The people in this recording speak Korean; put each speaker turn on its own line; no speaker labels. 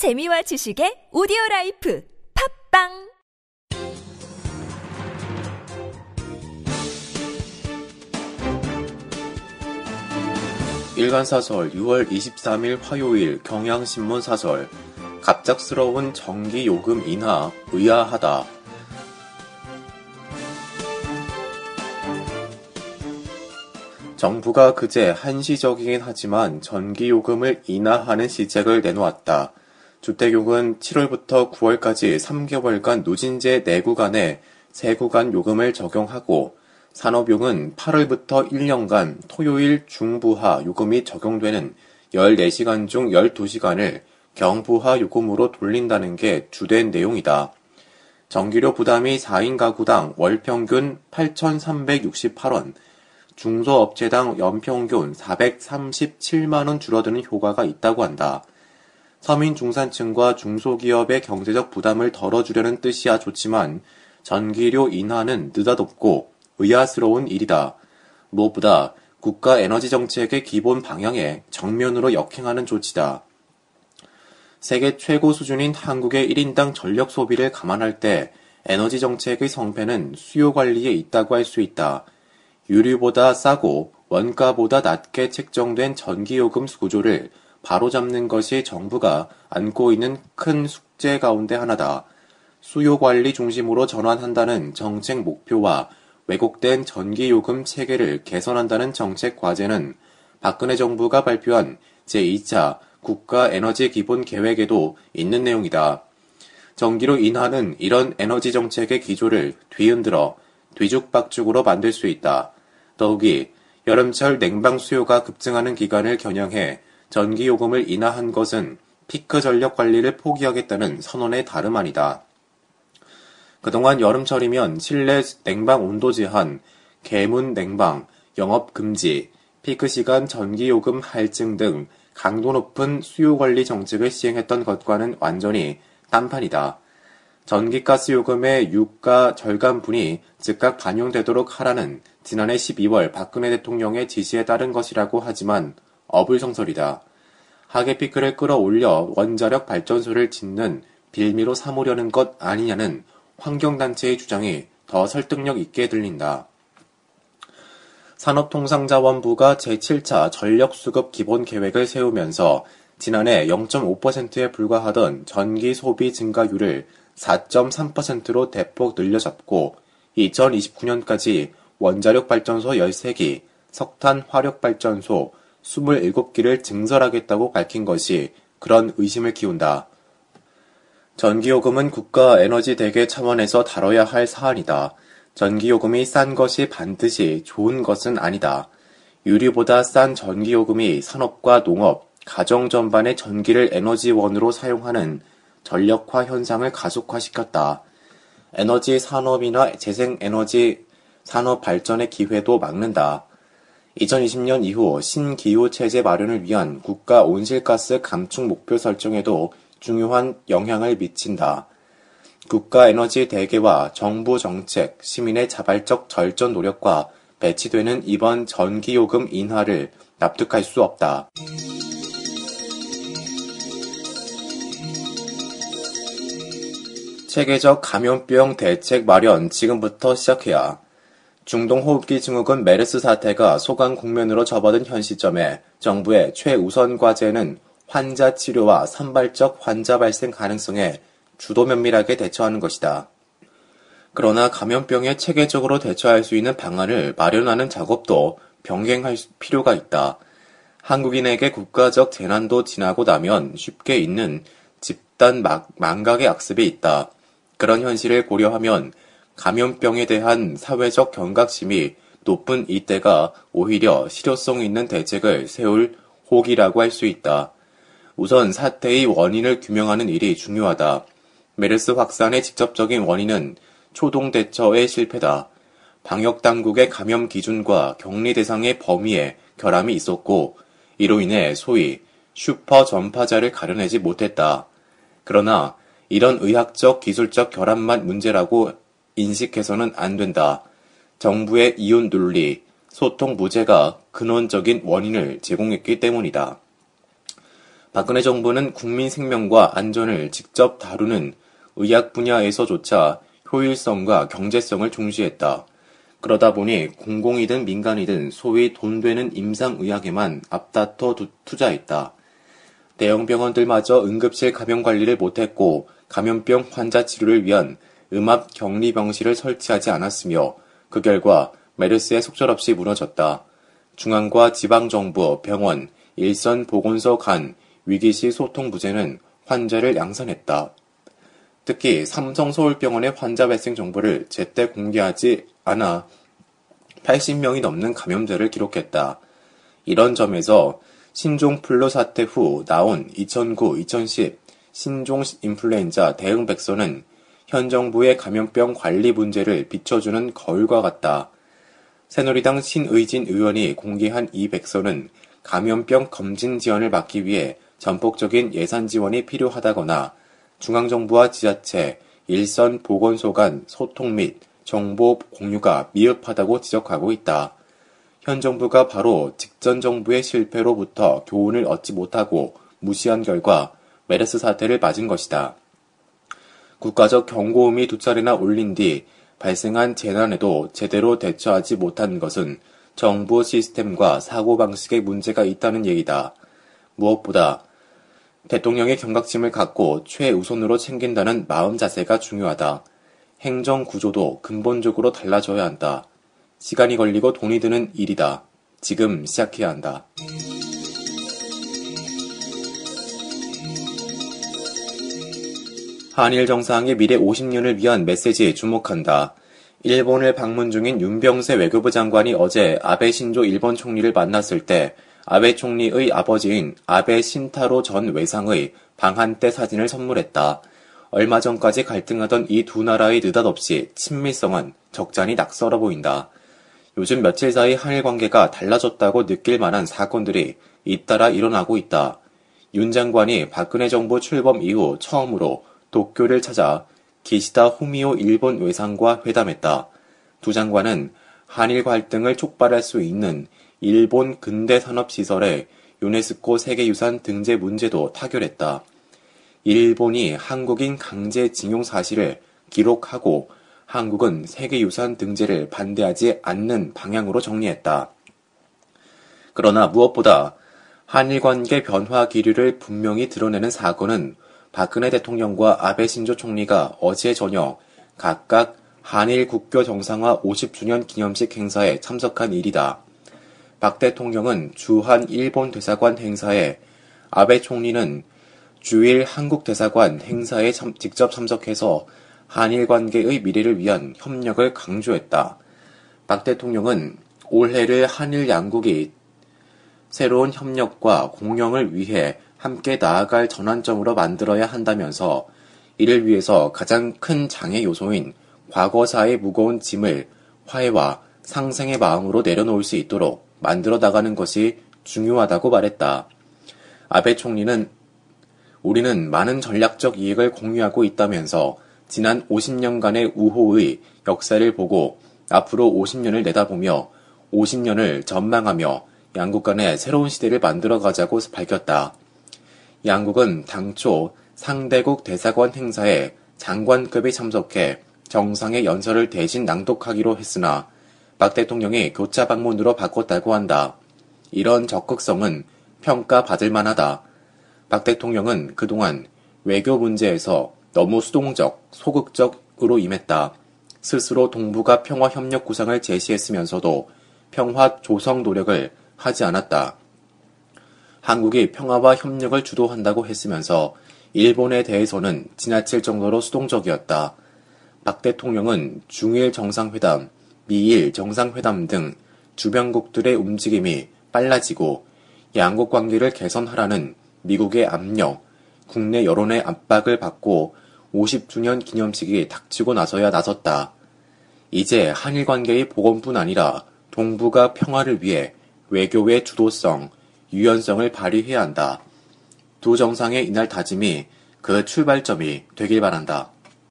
재미와 지식의 오디오 라이프 팟빵
일간사설 6월 23일 화요일 경향신문 사설 갑작스러운 전기요금 인하 의아하다. 정부가 그제 한시적이긴 하지만 전기요금을 인하하는 시책을 내놓았다. 주택용은 7월부터 9월까지 3개월간 누진제 4구간에 3구간 요금을 적용하고 산업용은 8월부터 1년간 토요일 중부하 요금이 적용되는 14시간 중 12시간을 경부하 요금으로 돌린다는 게 주된 내용이다. 전기료 부담이 4인 가구당 월 평균 8,368원, 중소업체당 연평균 437만원 줄어드는 효과가 있다고 한다. 서민 중산층과 중소기업의 경제적 부담을 덜어주려는 뜻이야 좋지만 전기료 인하는 느닷없고 의아스러운 일이다. 무엇보다 국가 에너지 정책의 기본 방향에 정면으로 역행하는 조치다. 세계 최고 수준인 한국의 1인당 전력 소비를 감안할 때 에너지 정책의 성패는 수요 관리에 있다고 할 수 있다. 유류보다 싸고 원가보다 낮게 책정된 전기요금 구조를 바로잡는 것이 정부가 안고 있는 큰 숙제 가운데 하나다. 수요 관리 중심으로 전환한다는 정책 목표와 왜곡된 전기요금 체계를 개선한다는 정책 과제는 박근혜 정부가 발표한 제2차 국가 에너지 기본 계획에도 있는 내용이다. 전기로 인하는 이런 에너지 정책의 기조를 뒤흔들어 뒤죽박죽으로 만들 수 있다. 더욱이 여름철 냉방 수요가 급증하는 기간을 겨냥해 전기요금을 인하한 것은 피크 전력 관리를 포기하겠다는 선언의 다름 아니다. 그동안 여름철이면 실내 냉방 온도 제한, 개문 냉방, 영업 금지, 피크 시간 전기요금 할증 등 강도 높은 수요 관리 정책을 시행했던 것과는 완전히 딴판이다. 전기가스 요금의 유가 절감분이 즉각 반영되도록 하라는 지난해 12월 박근혜 대통령의 지시에 따른 것이라고 하지만 어불성설이다. 하계 피크를 끌어올려 원자력 발전소를 짓는 빌미로 삼으려는 것 아니냐는 환경단체의 주장이 더 설득력 있게 들린다. 산업통상자원부가 제7차 전력수급 기본 계획을 세우면서 지난해 0.5%에 불과하던 전기 소비 증가율을 4.3%로 대폭 늘려잡고 2029년까지 원자력 발전소 13기, 석탄 화력 발전소 27기를 증설하겠다고 밝힌 것이 그런 의심을 키운다. 전기요금은 국가 에너지 대계 차원에서 다뤄야 할 사안이다. 전기요금이 싼 것이 반드시 좋은 것은 아니다. 유류보다 싼 전기요금이 산업과 농업, 가정 전반의 전기를 에너지원으로 사용하는 전력화 현상을 가속화시켰다. 에너지 산업이나 재생에너지 산업 발전의 기회도 막는다. 2020년 이후 신기후 체제 마련을 위한 국가 온실가스 감축 목표 설정에도 중요한 영향을 미친다. 국가 에너지 대계와 정부 정책, 시민의 자발적 절전 노력과 배치되는 이번 전기요금 인하를 납득할 수 없다. 체계적 감염병 대책 마련 지금부터 시작해야 중동호흡기 증후군 메르스 사태가 소강 국면으로 접어든 현 시점에 정부의 최우선 과제는 환자 치료와 산발적 환자 발생 가능성에 주도 면밀하게 대처하는 것이다. 그러나 감염병에 체계적으로 대처할 수 있는 방안을 마련하는 작업도 병행할 필요가 있다. 한국인에게 국가적 재난도 지나고 나면 쉽게 있는 집단 망각의 악습이 있다. 그런 현실을 고려하면 감염병에 대한 사회적 경각심이 높은 이때가 오히려 실효성 있는 대책을 세울 호기라고 할 수 있다. 우선 사태의 원인을 규명하는 일이 중요하다. 메르스 확산의 직접적인 원인은 초동 대처의 실패다. 방역 당국의 감염 기준과 격리 대상의 범위에 결함이 있었고 이로 인해 소위 슈퍼 전파자를 가려내지 못했다. 그러나 이런 의학적 기술적 결함만 문제라고 인식해서는 안 된다. 정부의 이윤 논리, 소통 부재가 근원적인 원인을 제공했기 때문이다. 박근혜 정부는 국민 생명과 안전을 직접 다루는 의학 분야에서조차 효율성과 경제성을 중시했다. 그러다 보니 공공이든 민간이든 소위 돈 되는 임상의학에만 앞다퉈 투자했다. 대형 병원들마저 응급실 감염 관리를 못했고 감염병 환자 치료를 위한 음압 격리 병실을 설치하지 않았으며 그 결과 메르스에 속절없이 무너졌다. 중앙과 지방정부, 병원, 일선 보건소 간 위기시 소통 부재는 환자를 양산했다. 특히 삼성 서울병원의 환자 발생 정보를 제때 공개하지 않아 80명이 넘는 감염자를 기록했다. 이런 점에서 신종 플루 사태 후 나온 2009-2010 신종 인플루엔자 대응 백서는 현 정부의 감염병 관리 문제를 비춰주는 거울과 같다. 새누리당 신의진 의원이 공개한 이 백서는 감염병 검진 지원을 막기 위해 전폭적인 예산 지원이 필요하다거나 중앙정부와 지자체, 일선 보건소 간 소통 및 정보 공유가 미흡하다고 지적하고 있다. 현 정부가 바로 직전 정부의 실패로부터 교훈을 얻지 못하고 무시한 결과 메르스 사태를 맞은 것이다. 국가적 경고음이 두 차례나 울린 뒤 발생한 재난에도 제대로 대처하지 못한 것은 정부 시스템과 사고방식에 문제가 있다는 얘기다. 무엇보다 대통령의 경각심을 갖고 최우선으로 챙긴다는 마음 자세가 중요하다. 행정 구조도 근본적으로 달라져야 한다. 시간이 걸리고 돈이 드는 일이다. 지금 시작해야 한다. 한일 정상의 미래 50년을 위한 메시지에 주목한다. 일본을 방문 중인 윤병세 외교부 장관이 어제 아베 신조 일본 총리를 만났을 때 아베 총리의 아버지인 아베 신타로 전 외상의 방한 때 사진을 선물했다. 얼마 전까지 갈등하던 이 두 나라의 느닷없이 친밀성은 적잖이 낙설어 보인다. 요즘 며칠 사이 한일 관계가 달라졌다고 느낄 만한 사건들이 잇따라 일어나고 있다. 윤 장관이 박근혜 정부 출범 이후 처음으로 도쿄를 찾아 기시다 후미오 일본 외상과 회담했다. 두 장관은 한일 갈등을 촉발할 수 있는 일본 근대 산업 시설의 유네스코 세계유산 등재 문제도 타결했다. 일본이 한국인 강제 징용 사실을 기록하고 한국은 세계유산 등재를 반대하지 않는 방향으로 정리했다. 그러나 무엇보다 한일 관계 변화 기류를 분명히 드러내는 사건은 박근혜 대통령과 아베 신조 총리가 어제 저녁 각각 한일 국교 정상화 50주년 기념식 행사에 참석한 일이다. 박 대통령은 주한 일본 대사관 행사에 아베 총리는 주일 한국 대사관 행사에 참, 직접 참석해서 한일 관계의 미래를 위한 협력을 강조했다. 박 대통령은 올해를 한일 양국이 새로운 협력과 공영을 위해 함께 나아갈 전환점으로 만들어야 한다면서 이를 위해서 가장 큰 장애 요소인 과거사의 무거운 짐을 화해와 상생의 마음으로 내려놓을 수 있도록 만들어 나가는 것이 중요하다고 말했다. 아베 총리는 우리는 많은 전략적 이익을 공유하고 있다면서 지난 50년간의 우호의 역사를 보고 앞으로 50년을 내다보며 50년을 전망하며 양국 간의 새로운 시대를 만들어 가자고 밝혔다. 양국은 당초 상대국 대사관 행사에 장관급이 참석해 정상의 연설을 대신 낭독하기로 했으나 박 대통령이 교차 방문으로 바꿨다고 한다. 이런 적극성은 평가받을 만하다. 박 대통령은 그동안 외교 문제에서 너무 수동적, 소극적으로 임했다. 스스로 동북아 평화 협력 구상을 제시했으면서도 평화 조성 노력을 하지 않았다. 한국이 평화와 협력을 주도한다고 했으면서 일본에 대해서는 지나칠 정도로 수동적이었다. 박 대통령은 중일 정상회담, 미일 정상회담 등 주변국들의 움직임이 빨라지고 양국 관계를 개선하라는 미국의 압력, 국내 여론의 압박을 받고 50주년 기념식이 닥치고 나서야 나섰다. 이제 한일 관계의 복원뿐 아니라 동북아 평화를 위해 외교의 주도성, 유연성을 발휘해야 한다. 두 정상의 이날 다짐이 그 출발점이 되길 바란다.